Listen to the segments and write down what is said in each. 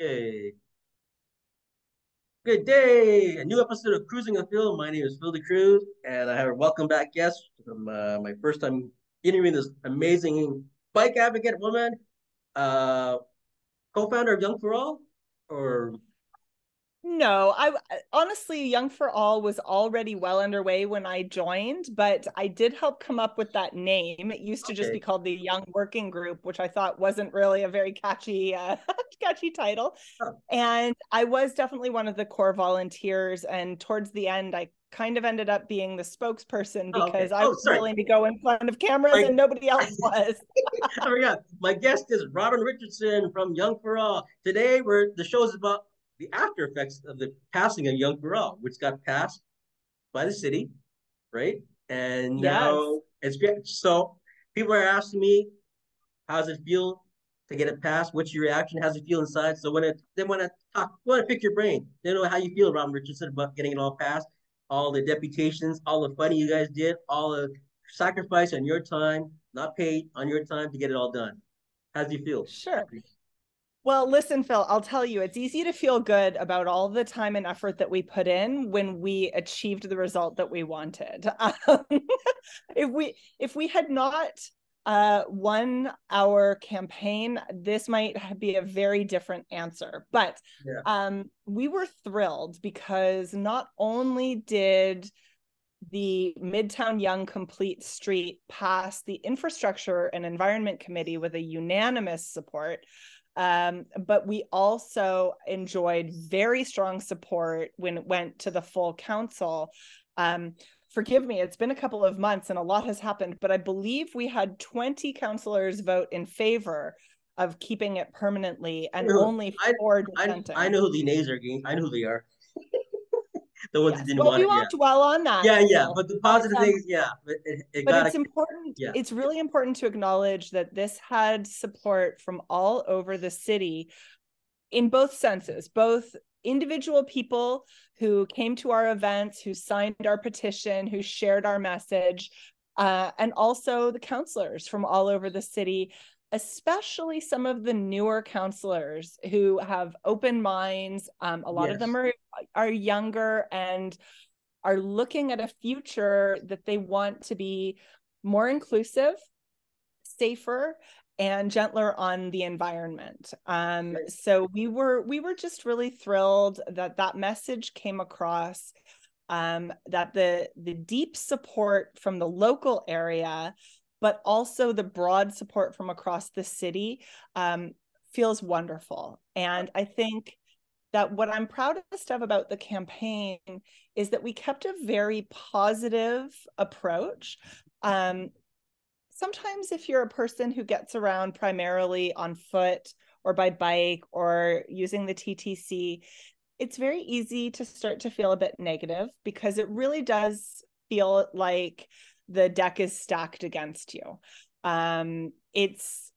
Okay. Good day. A new episode of Cruising a Phil. My name is Phil the Cruz, and I have a welcome back guest from uh, my first time interviewing this amazing bike advocate woman, uh, co-founder of Yonge for All, or no, I honestly, Yonge for All was already well underway when I joined, but I did help come up with that name. It used to okay. just be called the Yonge Working Group, which I thought wasn't really a very catchy, uh, catchy title. Oh. And I was definitely one of the core volunteers. And towards the end, I kind of ended up being the spokesperson because oh, okay. I was oh, willing to go in front of cameras My... and nobody else was. I forgot. My guest is Robin Richardson from Yonge for All. Today, we're the show is about the after effects of the passing of Yonge All, which got passed by the city, right? And yes. now it's great. So people are asking me, how does it feel to get it passed? What's your reaction? How does it feel inside? So when it, they want to talk, want to pick your brain. They know how you feel, Robin Richardson, about getting it all passed, all the deputations, all the fighting you guys did, all the sacrifice on your time, not paid on your time to get it all done. How do you feel? Sure. Well, listen, Phil, I'll tell you, it's easy to feel good about all the time and effort that we put in when we achieved the result that we wanted. Um, if we if we had not uh, won our campaign, this might be a very different answer. But yeah. um, we were thrilled because not only did the Midtown Yonge Complete Street pass the Infrastructure and Environment Committee with a unanimous support, um, but we also enjoyed very strong support when it went to the full council. Um, forgive me, it's been a couple of months and a lot has happened, but I believe we had 20 councilors vote in favor of keeping it permanently and only four I, I, I, know who the nays are. I know who they are. the ones yes. that didn't well, want we won't yeah. dwell on that. Yeah, yeah. But the positive um, things, yeah. But, it, it but it's important. Yeah. It's really important to acknowledge that this had support from all over the city in both senses, both individual people who came to our events, who signed our petition, who shared our message, uh, and also the councilors from all over the city especially some of the newer counselors who have open minds. Um, a lot yes. of them are are younger and are looking at a future that they want to be more inclusive, safer, and gentler on the environment. Um, so we were we were just really thrilled that that message came across. Um, that the the deep support from the local area but also the broad support from across the city um, feels wonderful. And I think that what I'm proudest of about the campaign is that we kept a very positive approach. Um, sometimes, if you're a person who gets around primarily on foot or by bike or using the TTC, it's very easy to start to feel a bit negative because it really does feel like the deck is stacked against you. Um, it's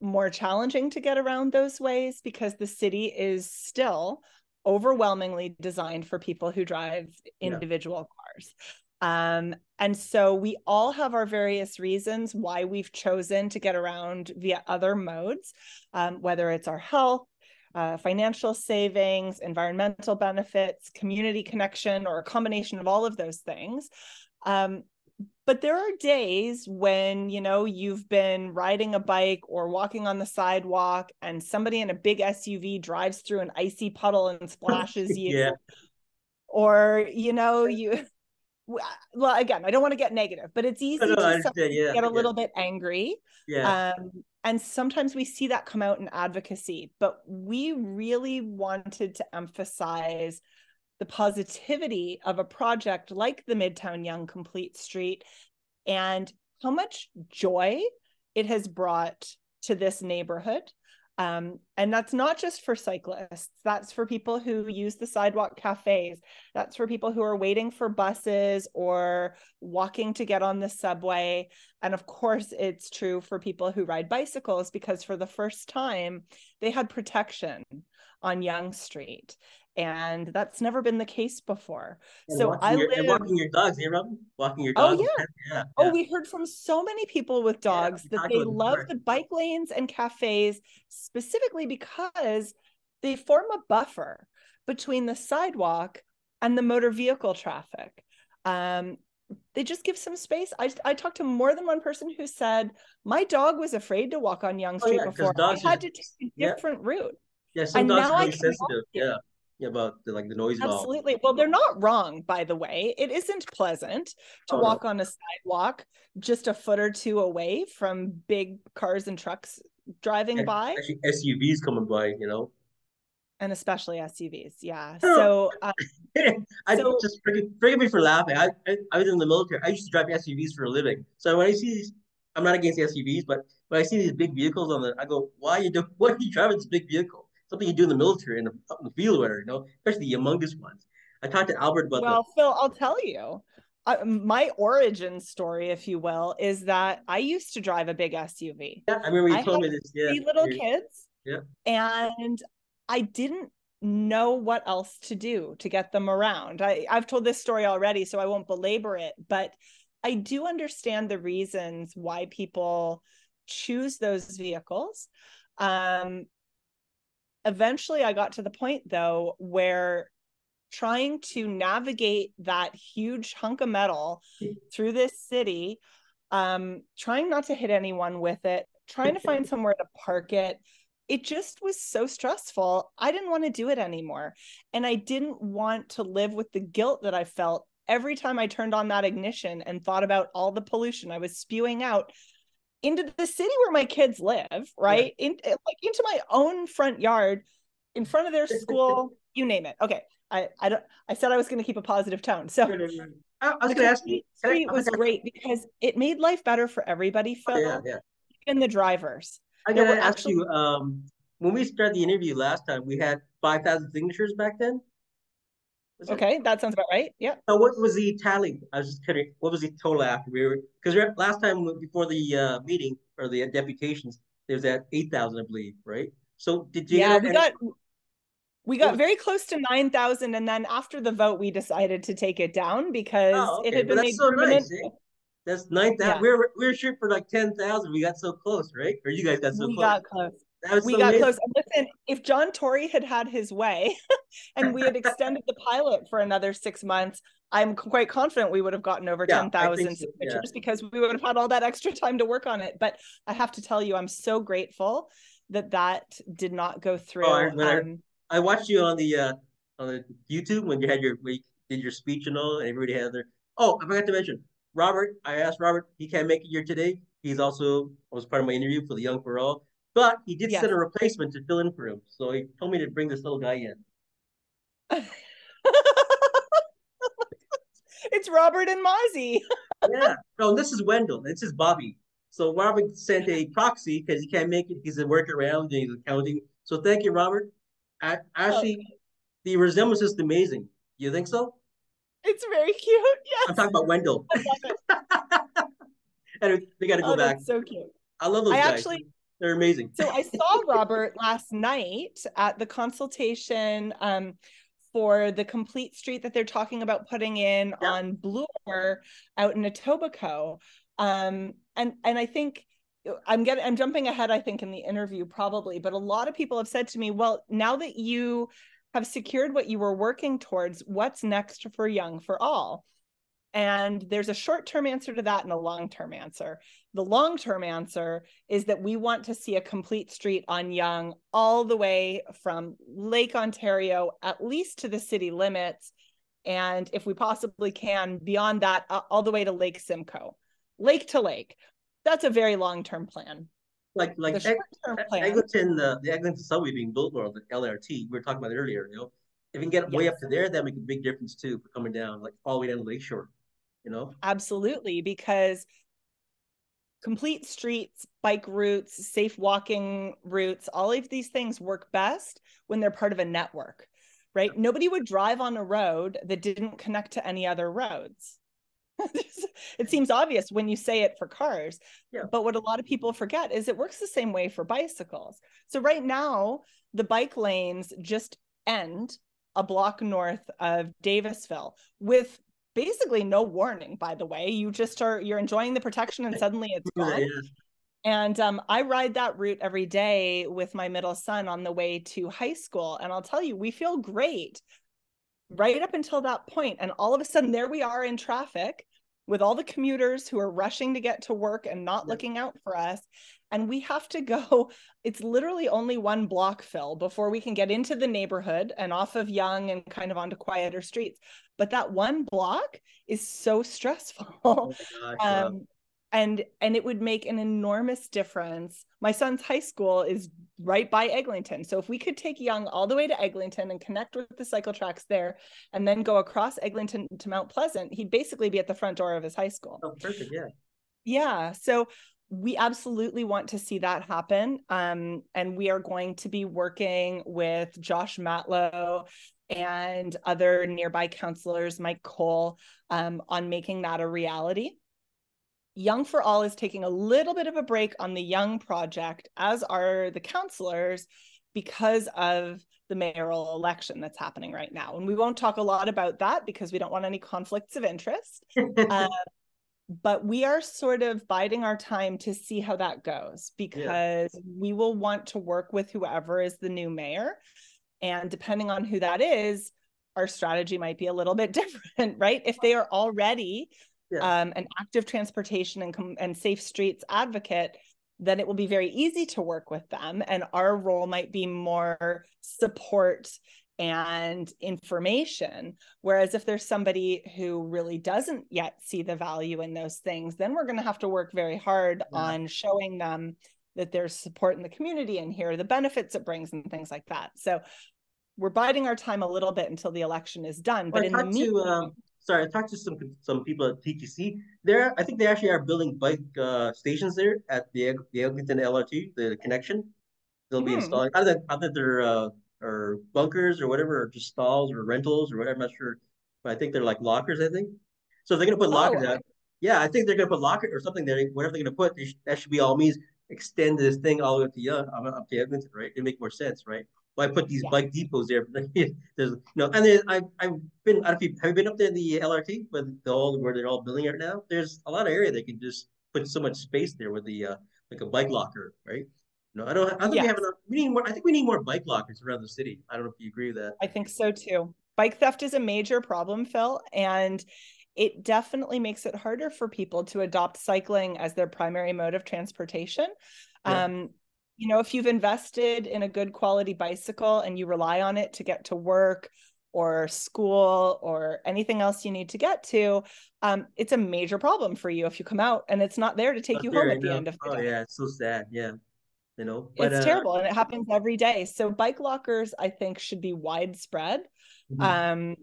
more challenging to get around those ways because the city is still overwhelmingly designed for people who drive individual yeah. cars. Um, and so we all have our various reasons why we've chosen to get around via other modes, um, whether it's our health, uh, financial savings, environmental benefits, community connection, or a combination of all of those things. Um, but there are days when you know you've been riding a bike or walking on the sidewalk and somebody in a big suv drives through an icy puddle and splashes you. Yeah. or you know you well again i don't want to get negative but it's easy no, to yeah, get a little bit angry yeah. um, and sometimes we see that come out in advocacy but we really wanted to emphasize the positivity of a project like the Midtown Yonge Complete Street and how much joy it has brought to this neighborhood. Um, and that's not just for cyclists, that's for people who use the sidewalk cafes, that's for people who are waiting for buses or walking to get on the subway. And of course, it's true for people who ride bicycles because for the first time, they had protection on Yonge Street and that's never been the case before. And so I your, live walking your dogs, you know, walking your oh, dogs. Oh yeah. yeah, Oh, we heard from so many people with dogs yeah, that they love the bike lanes and cafes specifically because they form a buffer between the sidewalk and the motor vehicle traffic. Um, they just give some space. I, I talked to more than one person who said, My dog was afraid to walk on Yonge Street oh, yeah, before. I had to take a different yeah. route. Yeah, some and dogs are really sensitive. Yeah. About the, like the noise absolutely well they're not wrong by the way it isn't pleasant to oh, walk no. on a sidewalk just a foot or two away from big cars and trucks driving by actually suvs coming by you know and especially SUVs. Yeah. So, um, I so, just forgive, forgive, me for laughing. I, I, I was in the military. I used to drive SUVs for a living. So when I see these, I'm not against SUVs, but when I see these big vehicles on the, I go, why are you doing? What are you driving this big vehicle? Something you do in the military in the, in the field, where you know, especially the humongous ones. I talked to Albert about. Well, Phil, I'll tell you. Uh, my origin story, if you will, is that I used to drive a big SUV. Yeah, I remember you I told me this. Yeah, three little kids. Yeah. And I didn't know what else to do to get them around. I, I've told this story already, so I won't belabor it, but I do understand the reasons why people choose those vehicles. Um, eventually, I got to the point, though, where trying to navigate that huge hunk of metal through this city, um, trying not to hit anyone with it, trying to find somewhere to park it, it just was so stressful. I didn't want to do it anymore. And I didn't want to live with the guilt that I felt every time I turned on that ignition and thought about all the pollution I was spewing out into the city where my kids live, right? Yeah. In eh, like into my own front yard, in front of their school, you name it. Okay. I I don't I said I was going to keep a positive tone. So I, was going to ask you. Street was great because it made life better for everybody, Phil, oh, yeah, yeah. and the drivers. I gotta ask actually... you. Um, when we started the interview last time, we had five thousand signatures back then. Okay, that sounds about right. Yeah. So what was the tally? I was just kidding. What was the total after we were? Because last time before the uh, meeting or the deputations, there was at eight thousand, I believe, right? So did you? Yeah, we got we got very close to 9,000 and then after the vote we decided to take it down because oh, okay. it had been made so permanent. Nice, eh? That's nine thousand. Yeah. We are we are shooting for like ten thousand. We got so close, right? Or you guys got so we close. Got close. We got close. And listen, if John Tory had had his way, and we had extended the pilot for another six months, I'm quite confident we would have gotten over yeah, ten thousand so. signatures yeah. because we would have had all that extra time to work on it. But I have to tell you, I'm so grateful that that did not go through. Oh, I, um, I, watched you on the uh, on the YouTube when you had your when you did your speech and all, and everybody had their. Oh, I forgot to mention Robert, I asked Robert, he can't make it here today. He's also was part of my interview for the Yonge for All, but he did send a replacement to fill in for him. So he told me to bring this little guy in. it's Robert and Mozzie. yeah. No, this is Wendell. This is Bobby. So Robert sent a proxy because he can't make it. He's a workaround and he's accounting. So thank you, Robert. I, actually, the resemblance is amazing. You think so? It's very cute. Yes. I'm talking about Wendell. and they got to go oh, back. so cute. I love those I guys. Actually, They're amazing. so I saw Robert last night at the consultation um, for the complete street that they're talking about putting in yeah. on Bloor out in Etobicoke. Um, and and I think I'm getting I'm jumping ahead, I think, in the interview probably, but a lot of people have said to me, well, now that you have secured what you were working towards, what's next for Yonge for All? And there's a short term answer to that and a long term answer. The long term answer is that we want to see a complete street on Yonge all the way from Lake Ontario, at least to the city limits. And if we possibly can, beyond that, uh, all the way to Lake Simcoe, lake to lake. That's a very long term plan like like the Eglinton, the the Eglinton subway being built or the LRT, we were talking about earlier. You know, if we can get yes. way up to there, that make a big difference too for coming down, like all the way down to Lakeshore. You know, absolutely, because complete streets, bike routes, safe walking routes, all of these things work best when they're part of a network, right? Nobody would drive on a road that didn't connect to any other roads. it seems obvious when you say it for cars. Yeah. But what a lot of people forget is it works the same way for bicycles. So right now, the bike lanes just end a block north of Davisville with basically no warning by the way you just are you're enjoying the protection and suddenly it's gone yeah. And um, I ride that route every day with my middle son on the way to high school. And I'll tell you, we feel great right up until that point. And all of a sudden, there we are in traffic with all the commuters who are rushing to get to work and not yep. looking out for us. And we have to go, it's literally only one block, Phil, before we can get into the neighborhood and off of Yonge and kind of onto quieter streets. But that one block is so stressful. Oh gosh, um, and and it would make an enormous difference. My son's high school is right by eglinton. So if we could take Yonge all the way to eglinton and connect with the cycle tracks there and then go across eglinton to mount pleasant he'd basically be at the front door of his high school. Oh perfect yeah. Yeah so we absolutely want to see that happen um, and we are going to be working with josh matlow and other nearby counselors mike cole um, on making that a reality Yonge for All is taking a little bit of a break on the Yonge project, as are the counselors, because of the mayoral election that's happening right now. And we won't talk a lot about that because we don't want any conflicts of interest. uh, but we are sort of biding our time to see how that goes because yeah. we will want to work with whoever is the new mayor. And depending on who that is, our strategy might be a little bit different, right? If they are already yeah. um, an active transportation and, and safe streets advocate, then it will be very easy to work with them. And our role might be more support and information. Whereas if there's somebody who really doesn't yet see the value in those things, then we're going to have to work very hard yeah. on showing them that there's support in the community and here are the benefits it brings and things like that. So we're biding our time a little bit until the election is done. But in the meantime, to, um, sorry, I talked to some some people at TTC. There, I think they actually are building bike uh, stations there at the the Eglinton LRT, the connection. They'll be hmm. installing. I think I think they're uh, or bunkers or whatever, or just stalls or rentals or whatever. I'm not sure, but I think they're like lockers. I think so. They're gonna put lockers oh. out. Yeah, I think they're gonna put locker or something there. Whatever they're gonna put, they that should be all means extend this thing all the way up to yeah, up to Eglinton, right? It make more sense, right? why put these yeah. bike depots there? There's no, and then I I've been. I don't know if you have you been up there in the LRT, but the all where they're all building right now. There's a lot of area they can just put so much space there with the uh, like a bike locker, right? No, I don't. I think yes. we have enough. We need more. I think we need more bike lockers around the city. I don't know if you agree with that. I think so too. Bike theft is a major problem, Phil, and it definitely makes it harder for people to adopt cycling as their primary mode of transportation. Yeah. Um, you know, if you've invested in a good quality bicycle and you rely on it to get to work or school or anything else you need to get to, um, it's a major problem for you if you come out and it's not there to take not you home at the end of the oh, day. Oh yeah, it's so sad. Yeah. You know, but, it's uh, terrible and it happens every day. So bike lockers, I think, should be widespread. Mm-hmm. Um,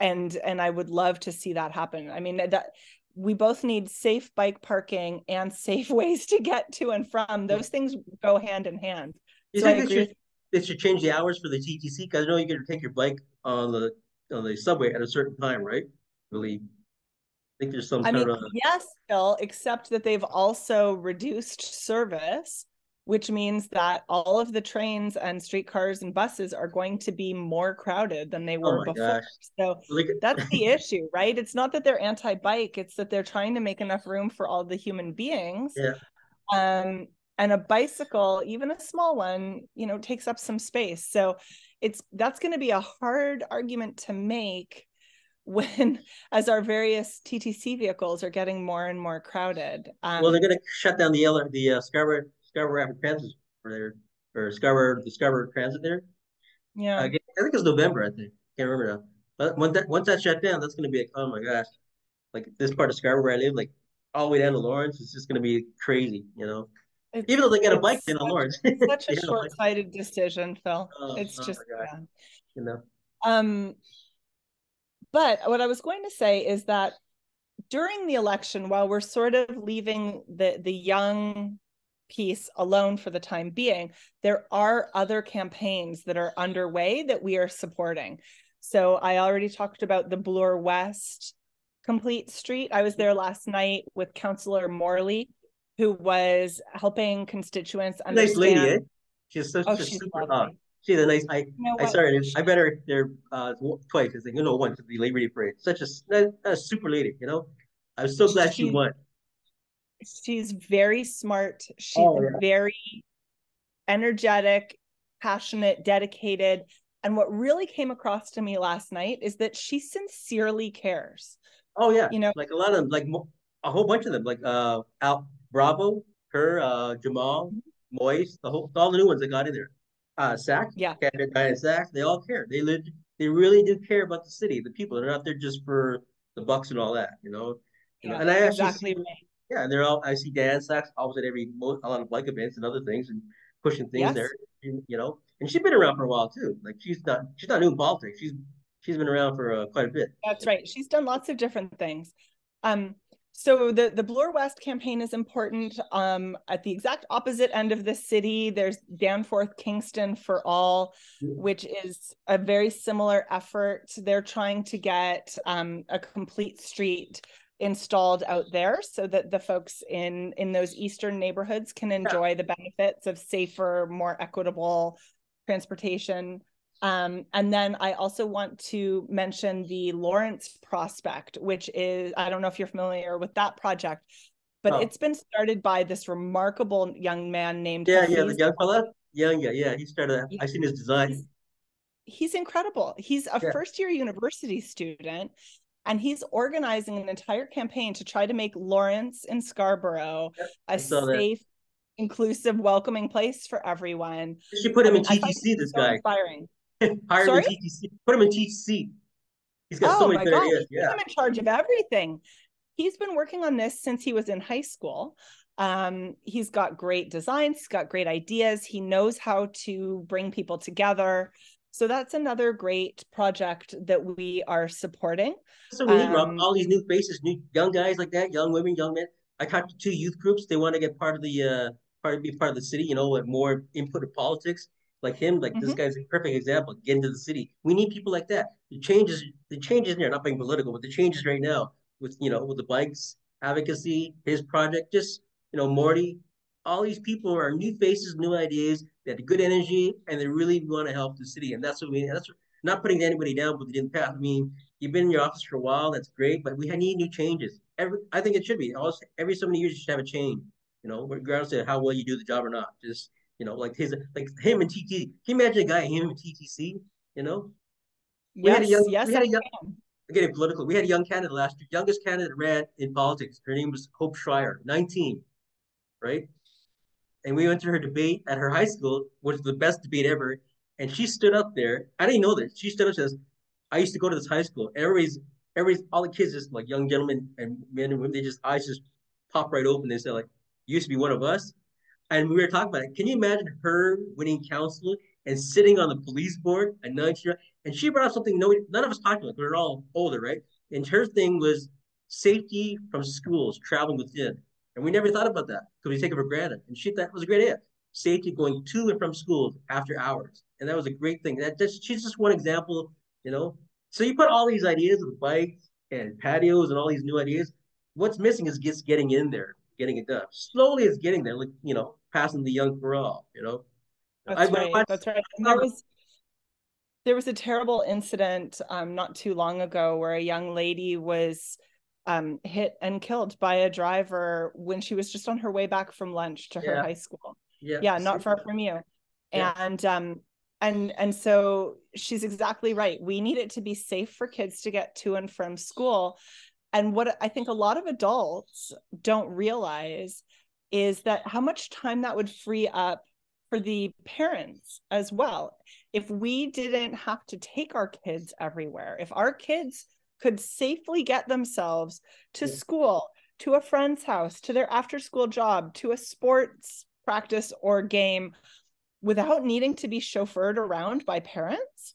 and and I would love to see that happen. I mean that we both need safe bike parking and safe ways to get to and from. Those things go hand in hand. You so think they should, they should change the hours for the TTC? Because I know you to take your bike on the on the subway at a certain time, right? Really, I think there's some. I mean, of... yes, Phil, except that they've also reduced service which means that all of the trains and streetcars and buses are going to be more crowded than they oh were oh before. Gosh. So that's the issue, right? It's not that they're anti-bike, it's that they're trying to make enough room for all the human beings. Yeah. Um and a bicycle, even a small one, you know, takes up some space. So it's that's going to be a hard argument to make when as our various TTC vehicles are getting more and more crowded. Um, well, they're going to shut down the the uh, Scarborough Scarborough Rapid Transit for there, or Scarborough, the Scarborough Transit there. Yeah. I, think it's November, I think. Can't remember now. But once that once that shut down, that's gonna be like, oh my gosh. Like this part of Scarborough where I live, like all the way down to Lawrence, it's just gonna be crazy, you know. It's, Even though they got a bike in Lawrence. It's such a short-sighted decision, Phil. Oh, it's oh just yeah. you know. Um but what I was going to say is that during the election, while we're sort of leaving the the Yonge piece alone for the time being, there are other campaigns that are underway that we are supporting. So I already talked about the Bloor West Complete Street. I was there last night with Councillor Morley, who was helping constituents understand. Nice lady, eh? She's such oh, a she's super. Uh, she's a nice. I you know I started. I met her there uh, twice. I think you know once at the Labor Day parade. Such a, a, a super lady, you know. I'm so glad she, she won She's very smart. She's oh, yeah. very energetic, passionate, dedicated. And what really came across to me last night is that she sincerely cares. Oh yeah, you know, like a lot of like a whole bunch of them, like uh Al Bravo, her, uh Jamal, mm-hmm. Moise, the whole all the new ones that got in there. Uh Sack, yeah, Canada Sack, they all care. They live they really do care about the city, the people. They're not there just for the bucks and all that, you know. You yeah, know, and I actually exactly see, right. Yeah, and they're all I see Dan Sachs always at every a lot of like events and other things and pushing things yes. there, you know. And she's been around for a while too. Like she's not she's not new in politics. She's she's been around for uh, quite a bit. That's right. She's done lots of different things. Um, so the the Bloor West campaign is important. Um, at the exact opposite end of the city, there's Danforth Kingston for All, which is a very similar effort. They're trying to get um, a complete street installed out there so that the folks in in those eastern neighborhoods can enjoy yeah. the benefits of safer, more equitable transportation um, and then I also want to mention the Lawrence Prospect, which is, I don't know if you're familiar with that project, but oh. it's been started by this remarkable young man named. Yeah, Hafiz. yeah, the young fella. Young, yeah, yeah. He started, i've seen his design. He's, he's incredible. He's a yeah. first year university student and he's organizing an entire campaign to try to make Lawrence in Scarborough yep, a safe, that. inclusive, welcoming place for everyone. You should put him I mean, in TTC, this so guy. Inspiring. Hire Sorry? GTC. Put him in GTC. He's got oh so many good ideas. Yeah. Him in charge of everything. He's been working on this since he was in high school. Um, he's got great designs, he's got great ideas. He knows how to bring people together. So that's another great project that we are supporting. So we need um, all these new faces, new young guys like that, young women, young men. I talked to two youth groups. They want to get part of the uh part of be part of the city, you know, with more input of politics like him, like mm-hmm. this guy's a perfect example. Get into the city. We need people like that. The changes, the changes there, not being political, but the changes right now with you know with the bikes advocacy, his project, just you know Morty, all these people are new faces, new ideas. They have good energy, and they really want to help the city. And that's what we. mean. That's not putting anybody down, but they didn't pass. I mean, you've been in your office for a while. That's great, but we need new changes. Every, I think it should be. every so many years, you should have a change. You know, regardless of how well you do the job or not. Just you know, like his like him and TT. Can you imagine a guy him and TTC? You know, we yes, had a young, yes, we had a young, getting political. We had a young candidate last year, youngest candidate ran in politics. Her name was Hope Schreier, 19, right? And we went to her debate at her high school, which was the best debate ever. And she stood up there. I didn't know this. She stood up and says, I used to go to this high school. Everybody's, everybody's, all the kids, just like young gentlemen and men and women, they just eyes just pop right open. They said, like, you used to be one of us and we were talking about it. Can you imagine her winning council and sitting on the police board at 19 and she brought up something no none of us talked about. We are all older, right? And her thing was safety from schools traveling within, and we never thought about that because we take it for granted. And she thought it was a great idea. Safety going to and from schools after hours, and that was a great thing. That just she's just one example, you know. So you put all these ideas with bikes and patios and all these new ideas. What's missing is just getting in there getting it done. Slowly, it's getting there. Like you know, passing the Yonge all. You know, that's I, right. I, that's right. There was there was a terrible incident um, not too long ago where a young lady was um, hit and killed by a driver when she was just on her way back from lunch to her high school. Yeah, yeah, not far from you. Yeah. And um, and and so she's exactly right. We need it to be safe for kids to get to and from school and what I think a lot of adults don't realize is that how much time that would free up for the parents as well. If we didn't have to take our kids everywhere, if our kids could safely get themselves to school, to a friend's house, to their after school job, to a sports practice or game without needing to be chauffeured around by parents,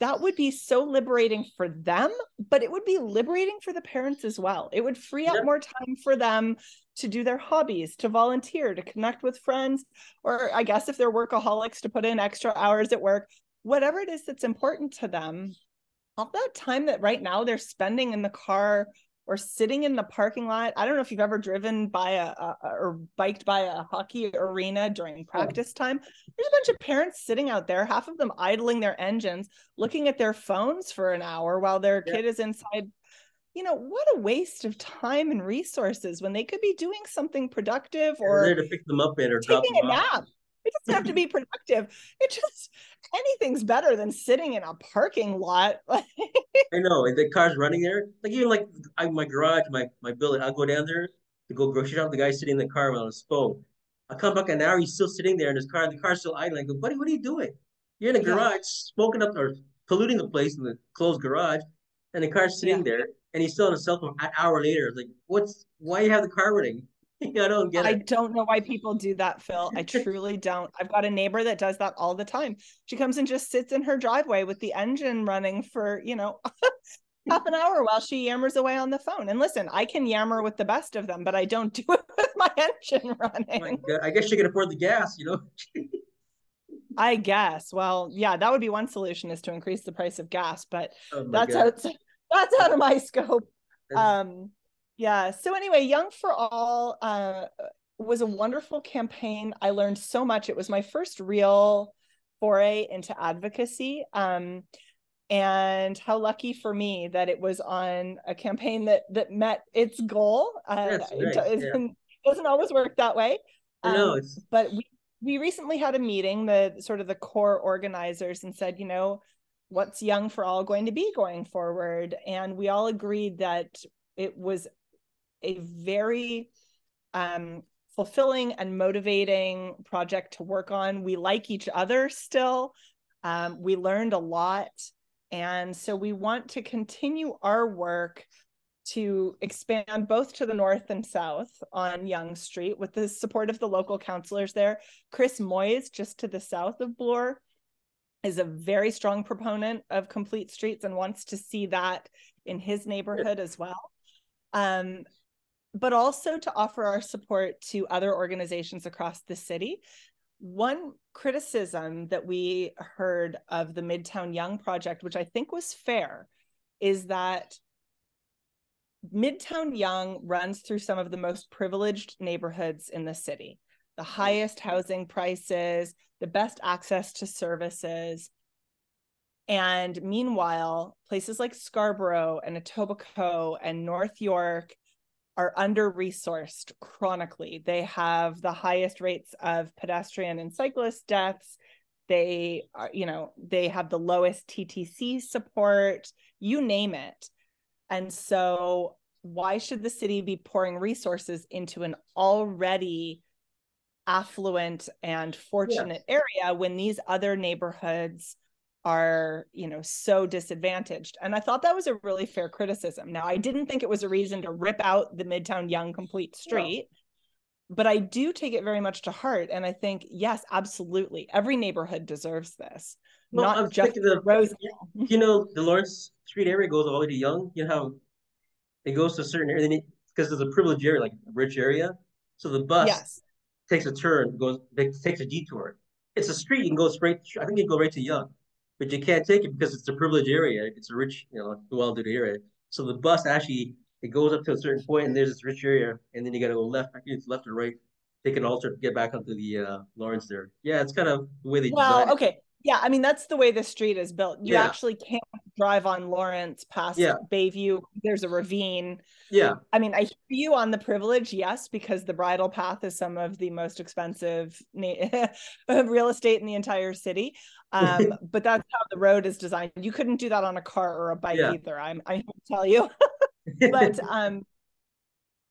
that would be so liberating for them, but it would be liberating for the parents as well. It would free up more time for them to do their hobbies, to volunteer, to connect with friends, or I guess if they're workaholics, to put in extra hours at work, whatever it is that's important to them. All that time that right now they're spending in the car or sitting in the parking lot. I don't know if you've ever driven by a, a or biked by a hockey arena during practice time. There's a bunch of parents sitting out there, half of them idling their engines, looking at their phones for an hour while their yeah. kid is inside you know, what a waste of time and resources when they could be doing something productive or there to pick them up in or taking a off. nap. It doesn't have to be productive. It just anything's better than sitting in a parking lot. I know, and the car's running there. Like even like I, my garage, my my building, I'll go down there to go grocery shop. The guy's sitting in the car on his phone. I come back an hour, he's still sitting there in his car. The car's still idling. I go, buddy, what are you doing? You're in a garage, yeah. smoking up or polluting the place in the closed garage, and the car's sitting yeah. there, and he's still on his cell phone. An hour later, it's like, what's why you have the car running? I don't get it. I don't know why people do that, Phil. I truly don't. I've got a neighbor that does that all the time. She comes and just sits in her driveway with the engine running for, you know, half an hour while she yammers away on the phone. And listen, I can yammer with the best of them, but I don't do it with my engine running. I guess she can afford the gas, you know. I guess. Well, yeah, that would be one solution is to increase the price of gas, but oh that's God. out that's out of my scope. Um yeah. So anyway, Yonge for All uh, was a wonderful campaign. I learned so much. It was my first real foray into advocacy. Um, and how lucky for me that it was on a campaign that that met its goal. Uh, it, yeah. doesn't always work that way. Um, no, but we we recently had a meeting, the sort of the core organizers, and said, you know, what's Yonge for All going to be going forward? And we all agreed that it was a very um, fulfilling and motivating project to work on. We like each other still. Um, we learned a lot. And so we want to continue our work to expand both to the north and south on Yonge Street with the support of the local councilors there. Chris Moise, just to the south of Bloor, is a very strong proponent of complete streets and wants to see that in his neighborhood as well. Um, but also to offer our support to other organizations across the city. One criticism that we heard of the Midtown Yonge project, which I think was fair, is that Midtown Yonge runs through some of the most privileged neighborhoods in the city, the mm-hmm. highest housing prices, the best access to services. And meanwhile, places like Scarborough and Etobicoke and North York are under resourced chronically. They have the highest rates of pedestrian and cyclist deaths. They are, you know, they have the lowest TTC support, you name it. And so, why should the city be pouring resources into an already affluent and fortunate yes. area when these other neighborhoods are you know so disadvantaged and i thought that was a really fair criticism now i didn't think it was a reason to rip out the midtown Yonge complete street no. but i do take it very much to heart and i think yes absolutely every neighborhood deserves this well, not I'm just the rose you know the lawrence street area goes all the way to Yonge you know how it goes to a certain area because it's a privileged area like a rich area so the bus yes. takes a turn goes takes a detour it's a street you can go straight i think you can go right to Yonge but you can't take it because it's a privileged area. It's a rich, you know, well-to-do area. So the bus actually it goes up to a certain point, and there's this rich area, and then you got to go left, I it's left or right, take an alter to get back onto the uh, Lawrence there. Yeah, it's kind of the way they. Well, okay, yeah, I mean that's the way the street is built. You yeah. actually can't drive on Lawrence past yeah. Bayview. There's a ravine. Yeah. I mean, I hear you on the privilege, yes, because the bridle path is some of the most expensive real estate in the entire city. Um, but that's how the road is designed. You couldn't do that on a car or a bike yeah. either. I'm I tell you. but um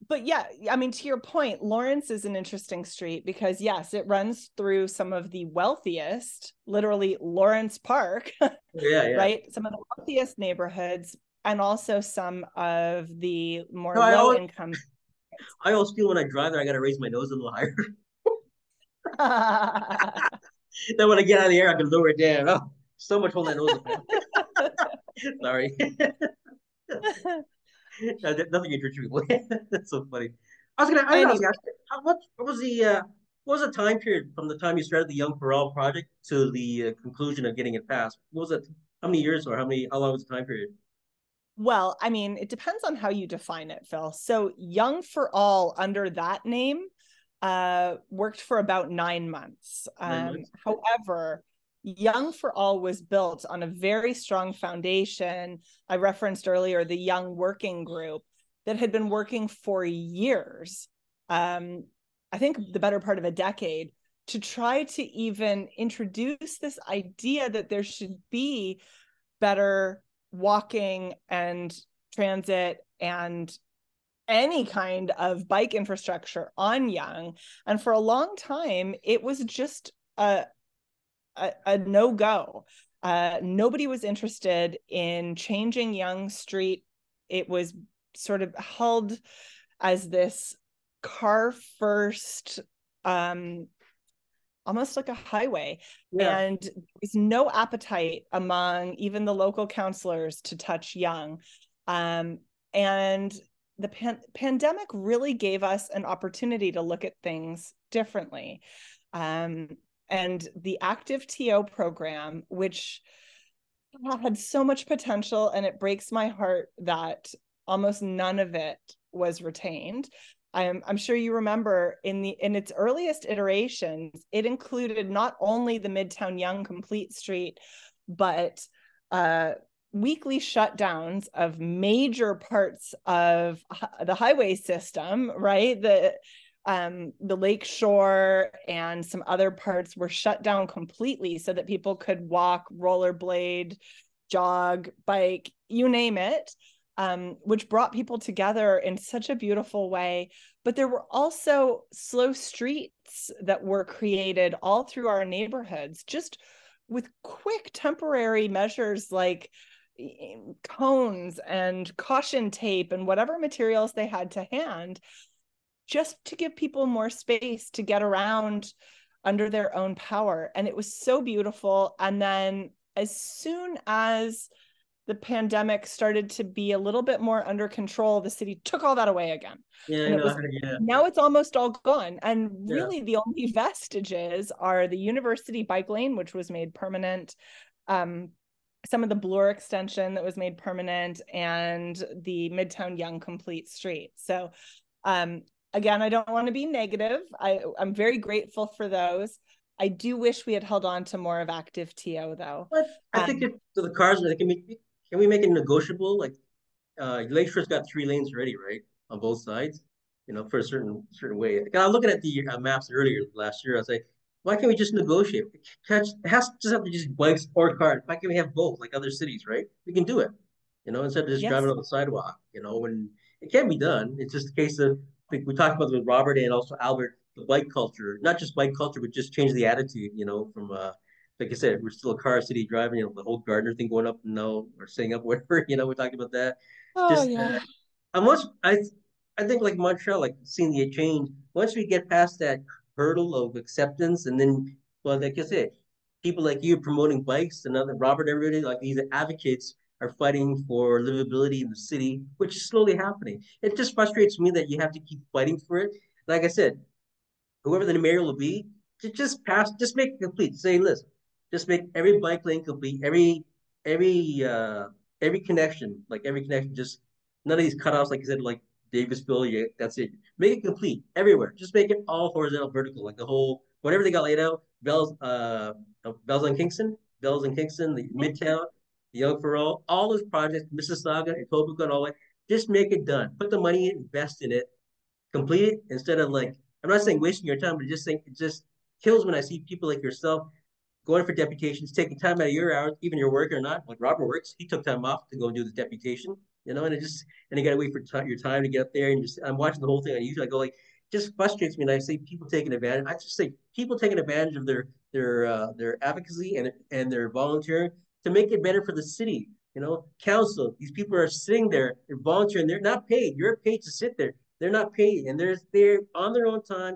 but yeah, I mean, to your point, Lawrence is an interesting street because yes, it runs through some of the wealthiest, literally Lawrence Park, yeah, yeah. right? Some of the wealthiest neighborhoods, and also some of the more no, low I always, income. I always feel when I drive there, I got to raise my nose a little higher. then when I get out of the air, I can lower it down. Oh, so much holding that nose. Sorry. nothing intriguing. That's so funny. I was gonna. I was gonna ask, what, what was the uh, what was the time period from the time you started the Yonge for All project to the uh, conclusion of getting it passed? What was it? How many years or how many? How long was the time period? Well, I mean, it depends on how you define it, Phil. So, Yonge for All under that name uh, worked for about nine months. Um, nine months. However, Yonge for All was built on a very strong foundation. I referenced earlier the Yonge Working Group that had been working for years, um, I think the better part of a decade, to try to even introduce this idea that there should be better walking and transit and any kind of bike infrastructure on Yonge. And for a long time, it was just a, a, a no go. Uh, nobody was interested in changing Yonge Street. It was sort of held as this car first um almost like a highway yeah. and was no appetite among even the local councilors to touch Yonge um and the pan- pandemic really gave us an opportunity to look at things differently um and the ActiveTO program which had so much potential and it breaks my heart that almost none of it was retained. I'm, I'm sure you remember in the in its earliest iterations, it included not only the Midtown Yonge Complete Street, but uh, weekly shutdowns of major parts of the highway system, right? The um, the lake shore and some other parts were shut down completely so that people could walk, rollerblade, jog, bike, you name it um, which brought people together in such a beautiful way. But there were also slow streets that were created all through our neighborhoods, just with quick temporary measures like cones and caution tape and whatever materials they had to hand, just to give people more space to get around under their own power. And it was so beautiful. And then as soon as the pandemic started to be a little bit more under control, the city took all that away again. Yeah, it was, yeah. Now it's almost all gone. And really, yeah. the only vestiges are the university bike lane, which was made permanent. Um, some of the Bloor extension that was made permanent and the Midtown Yonge Complete Street. So, um, again, I don't want to be negative. I, I'm very grateful for those. I do wish we had held on to more of active TO though. But I um, think if, so the cars can be can we make it negotiable? Like, uh, Lakeshore's got three lanes already, right, on both sides. You know, for a certain certain way. Like, I was looking at the uh, maps earlier last year. I was like, why can't we just negotiate? It has to just have to just bikes or cars. Why can't we have both, like other cities, right? We can do it. You know, instead of just yes. driving on the sidewalk. You know, when it can be done. It's just a case of like we talked about with Robert and also Albert, the bike culture, not just bike culture, but just change the attitude. You know, from uh, like I said, we're still a car city driving, you know, the whole Gardiner thing going up and no, or staying up, whatever, you know, we talked about that. Oh, Just, yeah. Uh, once I, I think like Montreal, like seeing the change, once we get past that hurdle of acceptance and then, well, like I said, people like you promoting bikes and other Robert, everybody, like these advocates are fighting for livability in the city, which is slowly happening. It just frustrates me that you have to keep fighting for it. Like I said, whoever the mayor will be, just pass, just make it complete. Say, listen, just make every bike lane complete, every every uh every connection, like every connection, just none of these cutoffs, like I said, like Davisville, yeah, that's it. Make it complete everywhere. Just make it all horizontal, vertical, like the whole whatever they got laid out. Bells, uh, Bells on Kingston, Bells on Kingston, the Midtown, Yonge for All, those projects, Mississauga, Etobicoke, and all that. Just make it done. Put the money in, invest in it, complete it instead of like I'm not saying wasting your time, but just saying it just kills when I see people like yourself going for deputations, taking time out of your hours, even your work or not. Like Robert works, he took time off to go and do the deputation, you know, and it just, and you got to wait for t- your time to get up there. And just, I'm watching the whole thing on YouTube. I go like, just frustrates me. And I see people taking advantage. I just say people taking advantage of their, their, uh, their advocacy and, and their volunteering to make it better for the city. You know, council, these people are sitting there, they're volunteering, they're not paid. You're paid to sit there. They're not paid. And they're there on their own time,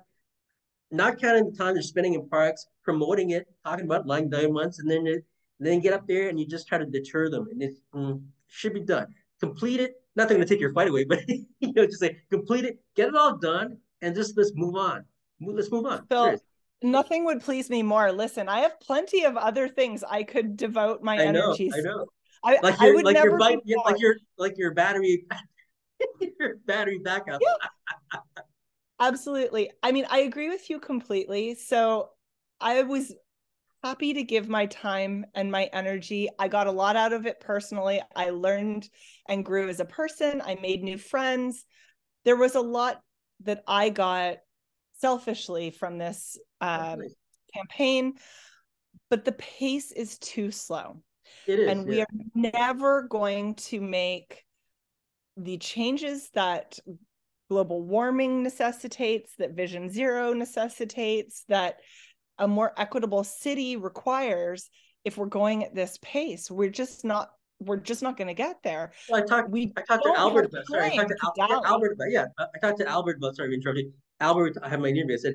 not counting the time they're spending in parks, promoting it, talking about lying diamonds, and then and then get up there and you just try to deter them, and it mm, should be done. Complete it. Not going to take your fight away, but you know, just say complete it, get it all done, and just let's move on. Let's move on. So, nothing would please me more. Listen, I have plenty of other things I could devote my I know, energies. I know. I, like your, I would like never your bike, like your like your battery, your battery backup. Yeah. Absolutely. I mean, I agree with you completely. So I was happy to give my time and my energy. I got a lot out of it personally. I learned and grew as a person. I made new friends. There was a lot that I got selfishly from this um, campaign, but the pace is too slow. It is, and we yeah. are never going to make the changes that global warming necessitates, that Vision Zero necessitates, that a more equitable city requires if we're going at this pace. We're just not we're just not going to get there. Well, I talked. We I talked to Albert about. Sorry, I talked to, Al- Albert about. Yeah, I talked to Albert about. Sorry, interrupting. Albert, I have my interview. I said,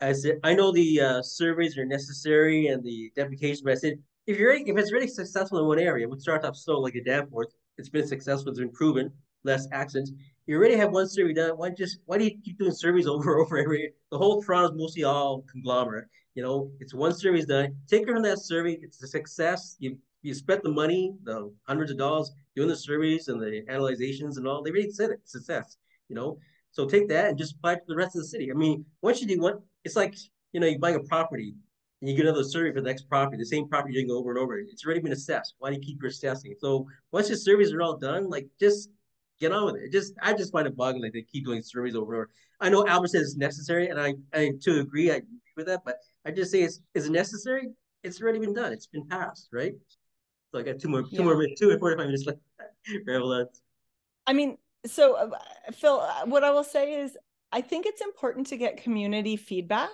I said, I know the uh, surveys are necessary and the deputation, but I said, if you're if it's really successful in one area, would start off slow like a Danforth. It's been successful. It's been proven. Less accidents. You already have one survey done. Why just why do you keep doing surveys over over every? The whole Toronto's mostly all conglomerate. You know, it's one survey's done. Take it from that survey. It's a success. You you spent the money, the hundreds of dollars doing the surveys and the analyzations and all. They already said it success. You know, so take that and just apply it to the rest of the city. I mean, once you do one, it's like you know you buying a property and you get another survey for the next property, the same property you're going over and over. It's already been assessed. Why do you keep reassessing? So once your surveys are all done, like just get on with it. just I just find it boggling like they keep doing surveys over and over. I know Albert says it's necessary, and I I to agree, I agree with that, but I just say it's is it necessary? It's already been done. It's been passed, right? So I got two more two yeah. more two and minutes left. I mean, so uh, Phil, uh, what I will say is I think it's important to get community feedback,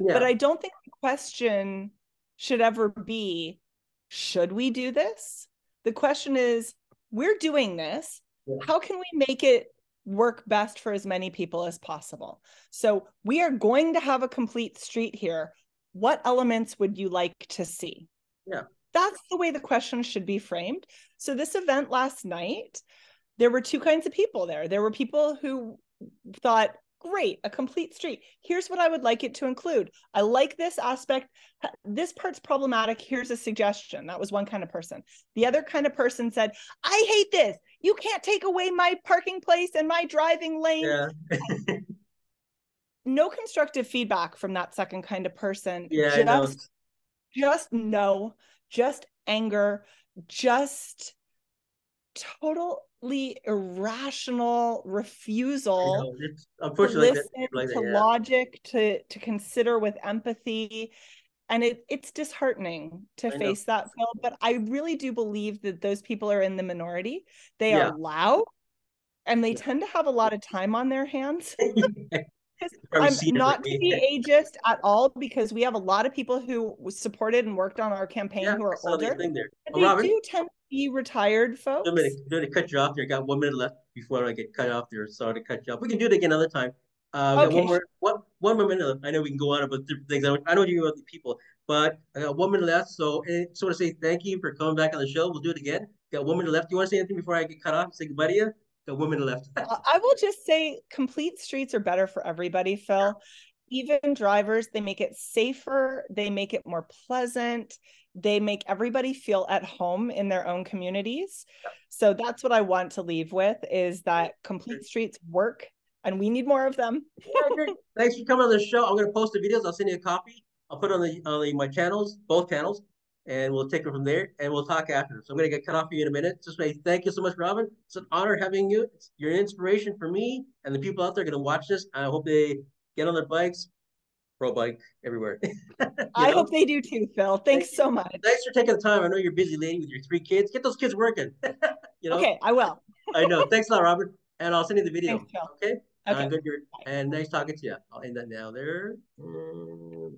yeah. but I don't think the question should ever be should we do this? The question is we're doing this. Yeah. How can we make it work best for as many people as possible? So we are going to have a complete street here. What elements would you like to see? Yeah. That's the way the question should be framed. So this event last night, there were two kinds of people there. There were people who thought, great, a complete street. Here's what I would like it to include. I like this aspect. This part's problematic. Here's a suggestion. That was one kind of person. The other kind of person said, I hate this. You can't take away my parking place and my driving lane. Yeah. no constructive feedback from that second kind of person. Yeah, just, just no, just anger, just totally irrational refusal unfortunately to listen like that, to yeah. logic to to consider with empathy and it it's disheartening to I face know. that phil but i really do believe that those people are in the minority they yeah. are loud and they yeah. tend to have a lot of time on their hands I'm not to be ageist at all because we have a lot of people who supported and worked on our campaign yeah, who are older. The they Robert, do tend be retired folks. I'm going to cut you off there. Got one minute left before I get cut off there. Sorry to cut you off. We can do it again another time. Uh, okay. One more, one, one more minute. I know we can go on about different things. I, I know you about the people, but I got one minute left. So I just want to say thank you for coming back on the show. We'll do it again. Got one minute left. Do you want to say anything before I get cut off? Say goodbye to you the woman left. I will just say complete streets are better for everybody, Phil. Even drivers, they make it safer, they make it more pleasant, they make everybody feel at home in their own communities. So that's what I want to leave with is that complete streets work and we need more of them. Thanks for coming on the show. I'm going to post the videos. I'll send you a copy. I'll put it on the on the, my channels, both channels and we'll take it from there and we'll talk after. So I'm going to get cut off for you in a minute. Just say thank you so much, Robin. It's an honor having you. you're an inspiration for me and the people out there going to watch this. I hope they get on their bikes, pro bike everywhere. I know? hope they do too, Phil. Thanks Thank so much. Thanks for taking the time. I know you're busy lady with your three kids. Get those kids working. you know? Okay, I will. I know. Thanks a lot, Robert. And I'll send you the video. Thanks, okay? Okay. Uh, good. And nice talking to you. I'll end that now there. Mm.